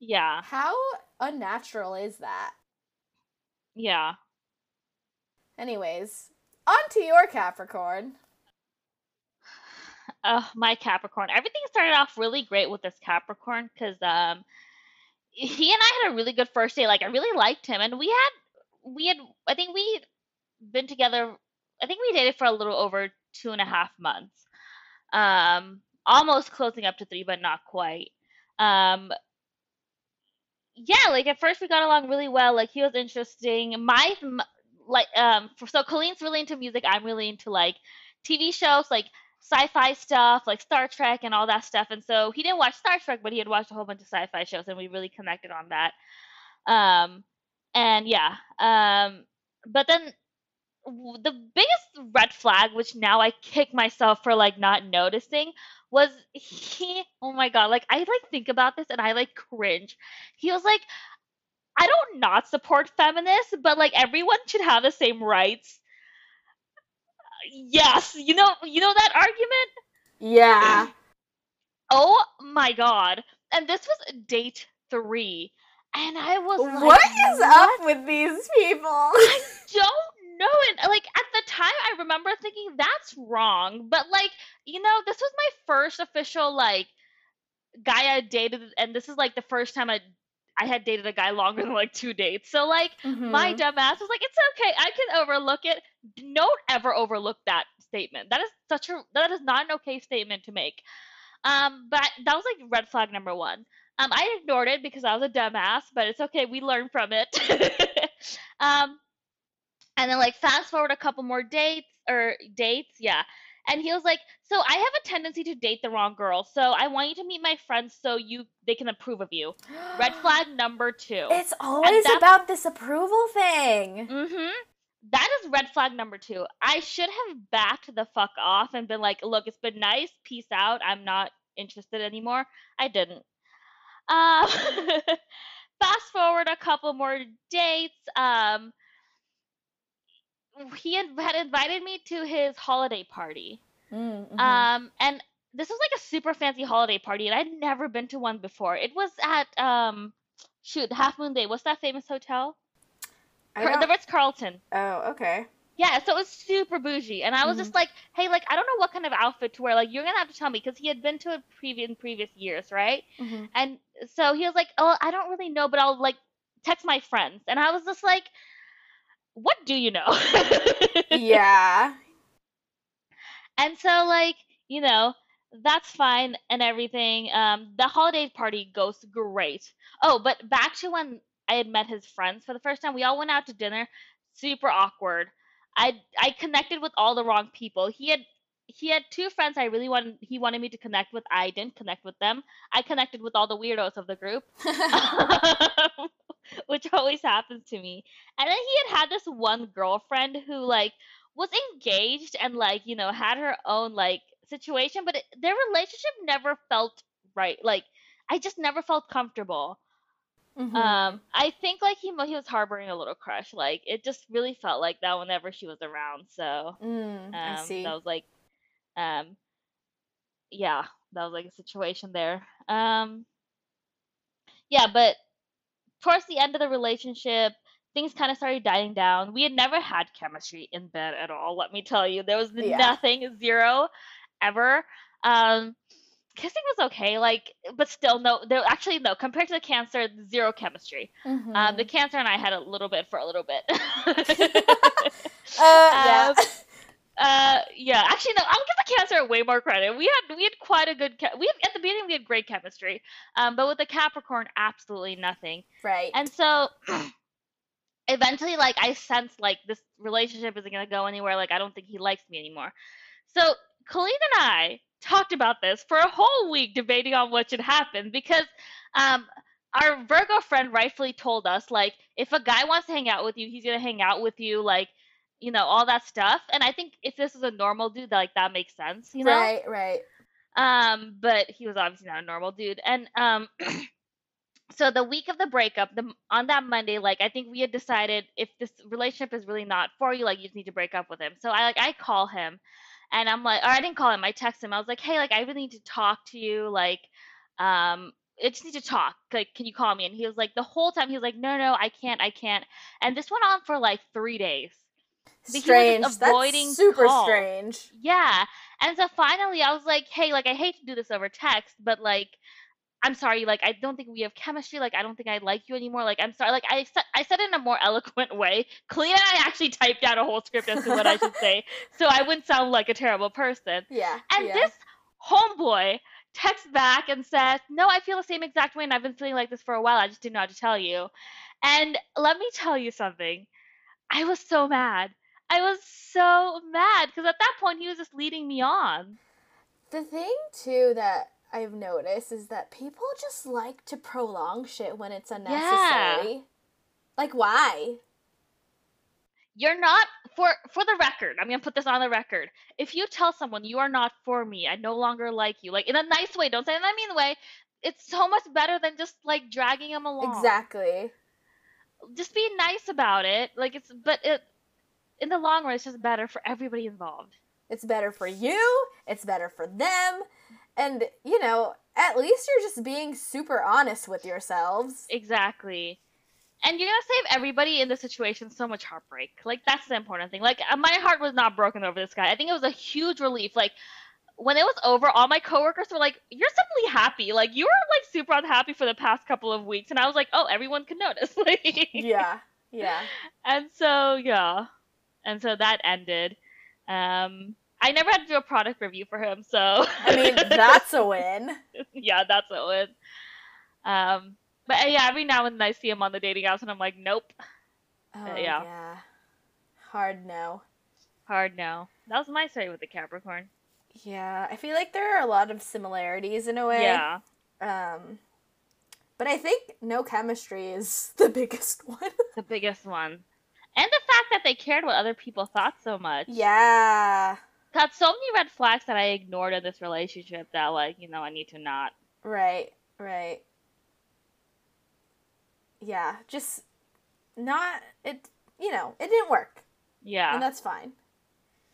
Yeah. how unnatural is that? Yeah. Anyways, on to your Capricorn. Oh, my Capricorn. Everything started off really great with this Capricorn because um he and I had a really good first date. Like I really liked him and we had we had I think we been together I think we dated for a little over two and a half months. Um almost closing up to three, but not quite. Um yeah, like at first we got along really well. Like he was interesting. My like um for, so Colleen's really into music. I'm really into like TV shows, like sci-fi stuff, like Star Trek and all that stuff. And so he didn't watch Star Trek, but he had watched a whole bunch of sci-fi shows, and we really connected on that. Um, and yeah, um, but then the biggest red flag, which now I kick myself for like not noticing, was he. Oh my god! Like I like think about this and I like cringe. He was like. I don't not support feminists, but like everyone should have the same rights. Yes, you know, you know that argument? Yeah. Oh my god. And this was date 3. And I was like, what is up with these people? I don't know And Like at the time I remember thinking that's wrong, but like, you know, this was my first official like guy I dated and this is like the first time I I had dated a guy longer than like two dates. So like my Mhm. dumb ass was like, it's okay, I can overlook it. Don't ever overlook that statement. That is such a that is not an okay statement to make. Um, but that was like red flag number one. Um, I ignored it because I was a dumbass, but it's okay. We learned from it. um, and then like fast forward a couple more dates or dates, yeah. And he was like, "So I have a tendency to date the wrong girl. So I want you to meet my friends so you they can approve of you." Red flag number two. It's always about this approval thing. Mm-hmm. That is red flag number two. I should have backed the fuck off and been like, look, it's been nice. Peace out. I'm not interested anymore. I didn't. Um, fast forward a couple more dates. Um, he had, invited me to his holiday party. Mm, mhm. Um, and this was like a super fancy holiday party, and I'd never been to one before. It was at um, shoot, the Half Moon Bay. What's that famous hotel? The Ritz Carlton. oh, okay. Yeah, so it was super bougie, and I was Mhm. just like, "Hey, like, I don't know what kind of outfit to wear. Like, you're gonna have to tell me because he had been to it previous in previous years, right? Mhm. And so he was like, "Oh, I don't really know, but I'll like text my friends." And I was just like, "What do you know?" Yeah. And so like, you know, that's fine and everything. Um, the holiday party goes great. Oh, but back to when I had met his friends for the first time. We all went out to dinner. Super awkward. I I connected with all the wrong people. He had he had two friends I really wanted he wanted me to connect with. I didn't connect with them. I connected with all the weirdos of the group. which always happens to me. And then he had had this one girlfriend who like was engaged and like you know had her own like situation, but it, their relationship never felt right. Like I just never felt comfortable. Mhm. Um, I think like he he was harboring a little crush. Like it just really felt like that whenever she was around. So Mm, I um, see. that was like, um, yeah, that was like a situation there. Um, yeah, but towards the end of the relationship, things kind of started dying down. We had never had chemistry in bed at all. Let me tell you, there was Yeah. nothing, zero, ever. Um, kissing was okay, like, but still, no. There actually no compared to the cancer, zero chemistry. Um, the Mhm. cancer and I had a little bit for a little bit. Uh, yeah. Uh, yeah. Actually, no. I'll give the cancer way more credit. We had we had quite a good. We had, at the beginning we had great chemistry, um, but with the Capricorn, absolutely nothing. right. And so, eventually, like I sensed like this relationship isn't gonna go anywhere. Like I don't think he likes me anymore. So Colleen and I talked about this for a whole week, debating on what should happen because um, our Virgo friend rightfully told us like if a guy wants to hang out with you, he's gonna hang out with you, like you know all that stuff. And I think if this is a normal dude, like that makes sense, you know. Right, right. Um, but he was obviously not a normal dude. And um, so the week of the breakup, the on that Monday, like I think we had decided if this relationship is really not for you, like you just need to break up with him. So I like I call him, and I'm like, or I didn't call him, I text him. I was like, hey, like I really need to talk to you, like, um. I just need to talk. Like, can you call me? And he was like, the whole time he was like, no, no, I can't, I can't. And this went on for like three days. Strange. avoiding That's super calls. strange. Yeah. And so finally I was like, hey, like I hate to do this over text, but like I'm sorry, like I don't think we have chemistry, like I don't think I like you anymore. Like I'm sorry. Like I said I said in a more eloquent way. Colleen and I actually typed out a whole script as to what I should say. So I wouldn't sound like a terrible person. Yeah. And yeah. this homeboy texts back and says, No, I feel the same exact way and I've been feeling like this for a while. I just didn't know how to tell you. And let me tell you something. I was so mad. I was so mad because at that point he was just leading me on. The thing too that I've noticed is that people just like to prolong shit when it's unnecessary. Yeah. Like why? You're not for for the record. I'm gonna put this on the record. If you tell someone you are not for me, I no longer like you, like in a nice way, don't say it in a mean way. It's so much better than just like dragging them along. Exactly. just be nice about it. Like it's, but it, in the long run, it's just better for everybody involved. It's better for you, it's better for them, and you know, at least you're just being super honest with yourselves. Exactly. And you're gonna save everybody in the situation so much heartbreak. Like that's the important thing. Like uh, my heart was not broken over this guy. I think it was a huge relief. Like when it was over, all my coworkers were like, "You're suddenly happy. Like you were like super unhappy for the past couple of weeks." And I was like, "Oh, everyone can notice." like, Yeah, yeah. And so yeah, and so that ended. Um, I never had to do a product review for him, so I mean, that's a win. yeah, that's a win. Um, but uh, yeah, every now and then I see him on the dating apps, and I'm like, nope, Oh, yeah. yeah. Hard no. hard no. That was my story with the Capricorn. Yeah, I feel like there are a lot of similarities in a way. Yeah, Um, but I think no chemistry is the biggest one. the biggest one, and the fact that they cared what other people thought so much. yeah, got so many red flags that I ignored in this relationship that like you know I need to not. right, right. Yeah, just not it. You know, it didn't work, Yeah, and that's fine.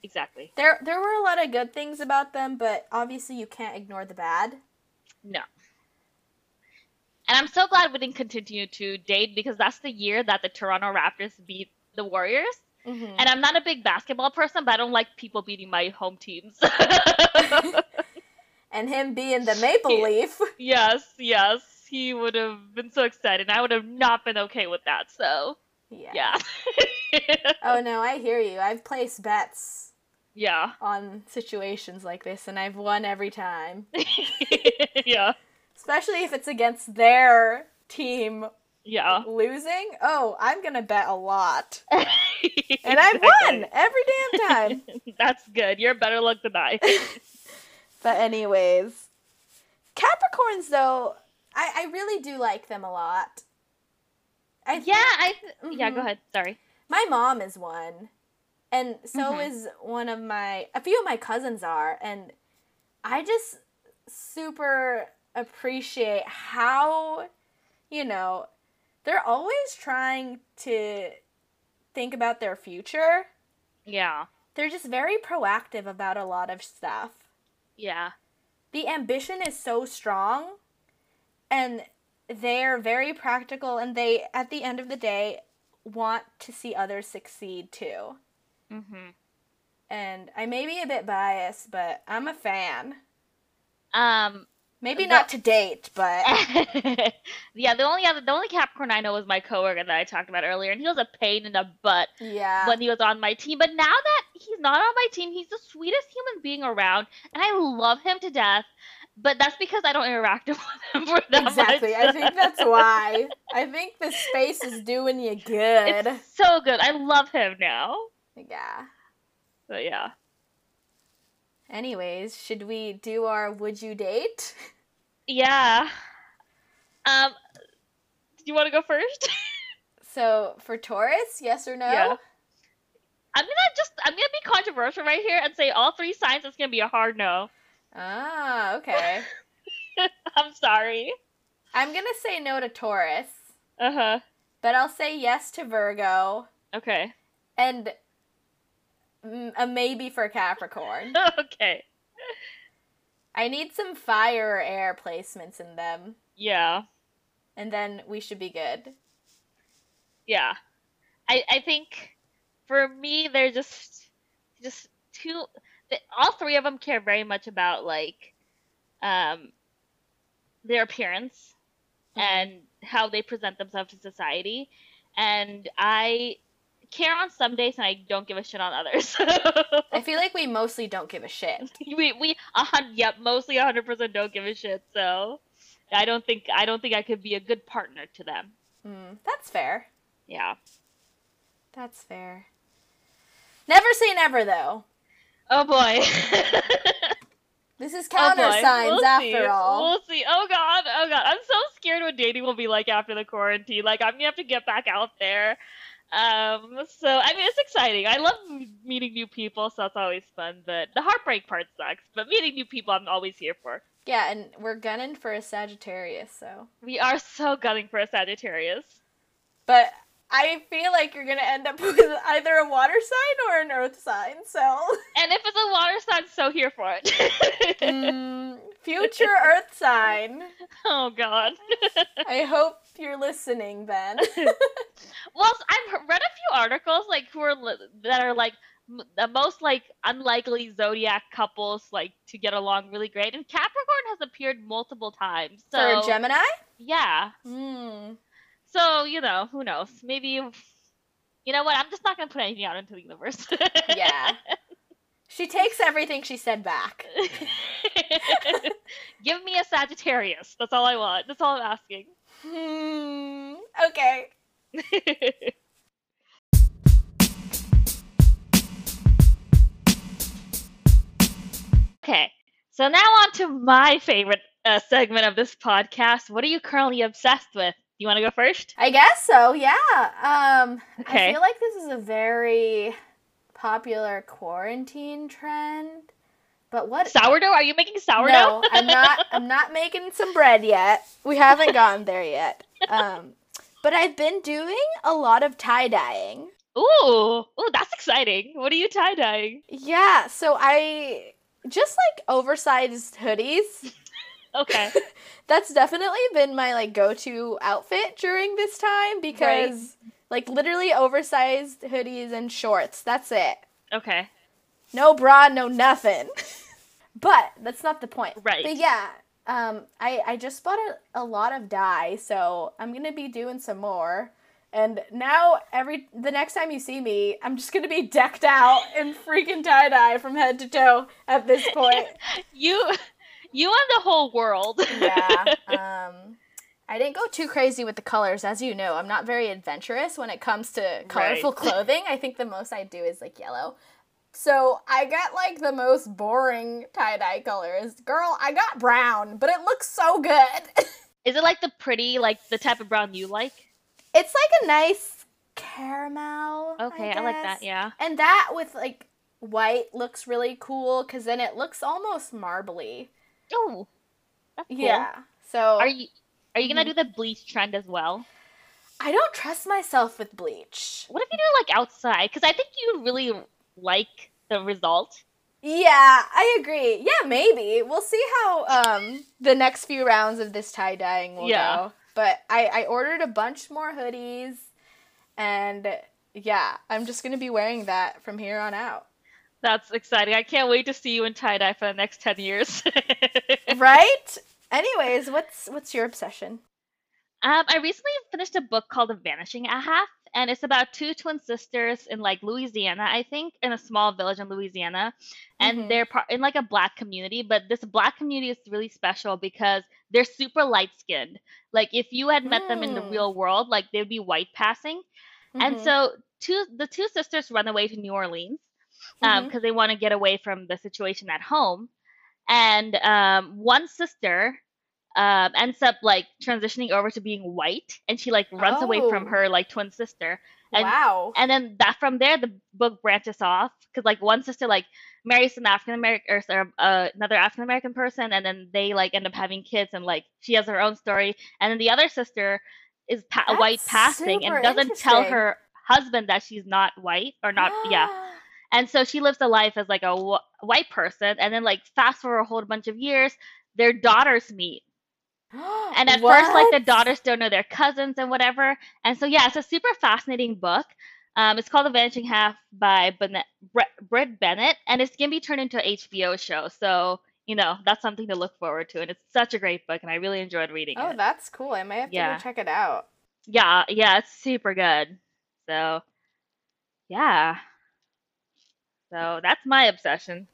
exactly. There, there were a lot of good things about them, but obviously you can't ignore the bad. No. And I'm so glad we didn't continue to date because that's the year that the Toronto Raptors beat the Warriors. Mm-hmm. And I'm not a big basketball person, but I don't like people beating my home teams. And him being the Maple Leaf. yes, yes. He would have been so excited. I would have not been okay with that. So, Yeah. yeah. Oh no, I hear you. I've placed bets yeah. on situations like this, and I've won every time. yeah. Especially if it's against their team Yeah. losing. Oh, I'm gonna bet a lot, and I've won every damn time. That's good. You're better luck than I. But anyways, Capricorns though, I, I really do like them a lot. I yeah, I. Th- Yeah, Mhm. go ahead. Sorry. my mom is one, and so Mhm. is one of my a few of my cousins are, and I just super appreciate how, you know, they're always trying to think about their future. Yeah. They're just very proactive about a lot of stuff. Yeah. the ambition is so strong and they're very practical and they at the end of the day want to see others succeed too Mhm. and i may be a bit biased but i'm a fan Um. Maybe not to date but yeah. The only other, the only Capricorn I know was my coworker that I talked about earlier, and he was a pain in the butt yeah when he was on my team. But now that he's not on my team, he's the sweetest human being around, and I love him to death. But that's because I don't interact with him for that exactly much. i think that's why i think the space is doing you good It's so good. I love him now. yeah But yeah. anyways should we do our would you date Yeah. Um. Do you want to go first? so for taurus yes or no Yeah. I'm gonna just I'm gonna be controversial right here and say all three signs it's gonna be a hard no. ah okay I'm sorry. I'm gonna say no to Taurus, Uh huh. but I'll say yes to Virgo Okay. and a maybe for Capricorn. okay. I need some fire or air placements in them, Yeah. and then we should be good. Yeah. I I think for me they're just just two. All three of them care very much about like um their appearance and how they present themselves to society, and I care on some days and I don't give a shit on others. I feel like we mostly don't give a shit. we we a hundred yep mostly a hundred percent don't give a shit. So I don't think I don't think I could be a good partner to them. Mm, that's fair. Yeah. That's fair. Never say never, though. Oh boy. This is Oh, counter signs We'll after see. all. We'll see. Oh god. Oh god. I'm so scared what dating will be like after the quarantine. Like I'm gonna have to get back out there. Um. So I mean, it's exciting. I love meeting new people, so that's always fun. But the heartbreak part sucks. But meeting new people, I'm always here for. Yeah, and we're gunning for a Sagittarius, so. We are so gunning for a Sagittarius. But I feel like you're gonna end up with either a water sign or an earth sign. So, And if it's a water sign, so here for it. mm, future earth sign. oh God. I hope you're listening, Ben. Well, I've read a few articles like who are li- that are like m- the most like unlikely zodiac couples like to get along really great, and Capricorn has appeared multiple times. So For Gemini. yeah, Hmm. so you know who knows? Maybe you you know what? I'm just not gonna put anything out into the universe. Yeah. She takes everything she said back. Give me a Sagittarius. That's all I want. That's all I'm asking. Hmm. Okay. okay, so now on to my favorite uh, segment of this podcast. What are you currently obsessed with? You want to go first? I guess so. Yeah. Um. I feel like this is a very popular quarantine trend. But what? Sourdough? Are you making sourdough? No, I'm not. I'm not making some bread yet. We haven't gotten there yet. Um. But I've been doing a lot of tie dyeing. Ooh, ooh, that's exciting. What are you tie dyeing? Yeah. So I just like oversized hoodies. Okay. That's definitely been my like go-to outfit during this time because like literally oversized hoodies and shorts. That's it. Okay. No bra, no nothing. but that's not the point. Right. But yeah, um I I just bought a, a lot of dye, so I'm going to be doing some more. And now every the next time you see me, I'm just going to be decked out in freaking tie-dye from head to toe at this point. You, you and the whole world. yeah. Um, I didn't go too crazy with the colors, as you know. I'm not very adventurous when it comes to colorful Right. clothing. I think the most I do is like yellow. So I got like the most boring tie dye colors. Girl, I got brown, but it looks so good. Is it like the pretty, like the type of brown you like? it's like a nice caramel. Okay, I, like that. Yeah. And that with like white looks really cool because then it looks almost marbly. Oh, cool. Yeah. So Are you are you gonna Mhm. do the bleach trend as well? I don't trust myself with bleach. What if you do it like outside? Because I think you really like the result. Yeah, I agree. Yeah, maybe. We'll see how um the next few rounds of this tie dyeing will Yeah. go. But I I ordered a bunch more hoodies and yeah, I'm just going to be wearing that from here on out. That's exciting. I can't wait to see you in tie dye for the next ten years. right? Anyways, what's what's your obsession? Um, I recently finished a book called The Vanishing a Half, and it's about two twin sisters in like Louisiana, I think, in a small village in Louisiana, and Mhm. they're part in like a black community. But this black community is really special because they're super light skinned. Like if you had met them in the Mm. real world, like they'd be white passing. And Mhm. so two the two sisters run away to New Orleans because Mhm. they want to get away from the situation at home. And um, one sister um, ends up like transitioning over to being white, and she like runs away from Oh. her like twin sister. and- wow. And then that from there, the book branches off because like one sister like marries an African American or uh, another African American person, and then they like end up having kids, and like she has her own story, and then the other sister is pa- white passing and doesn't tell her husband that she's not white or not yeah and so she lives a life as like a wh- white person and then like fast forward a whole bunch of years their daughters meet and at first like the daughters don't know their cousins and whatever and so yeah it's a super fascinating book um, it's called the vanishing half by Bennett, Brit, bennett and it's going to be turned into an hbo show so you know that's something to look forward to and it's such a great book and i really enjoyed reading Oh, it Oh, that's cool. I might have to Yeah. go check it out. yeah yeah it's super good so yeah so that's my obsession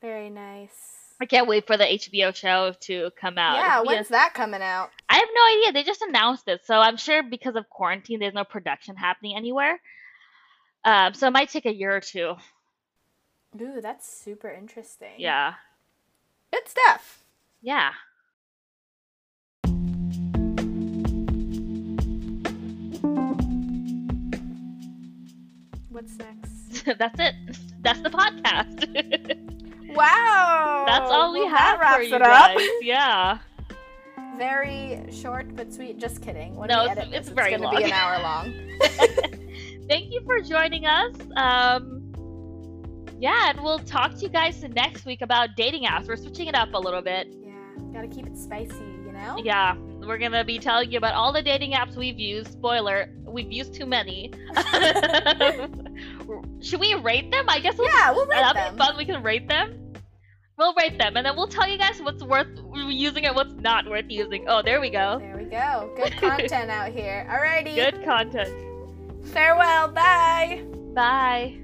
Very nice. I can't wait for the HBO show to come out. Yeah, It'll be a- when's that coming out? I have no idea. They just announced it, so I'm sure because of quarantine, there's no production happening anywhere. Um, so it might take a year or two. Ooh, that's super interesting. Yeah, Good stuff. yeah. What's next? That's it. That's the podcast. Wow. That's all we Well, have that wraps for you it up. guys. Yeah. Very short but sweet. Just kidding. When No, it's- it's this, very it's gonna be long. an hour long. Thank you for joining us. Um, yeah, and we'll talk to you guys next week about dating apps. We're switching it up a little bit. Yeah, gotta keep it spicy, you know? Yeah, we're gonna be telling you about all the dating apps we've used. Spoiler, we've used too many. Should we rate them? I guess we'll, Yeah, we'll rate that'd them. be fun. We can rate them. We'll rate them, and then we'll tell you guys what's worth using and what's not worth using. Oh, there we go. There we go. Good content out here. Alrighty. Good content. Farewell. Bye. Bye.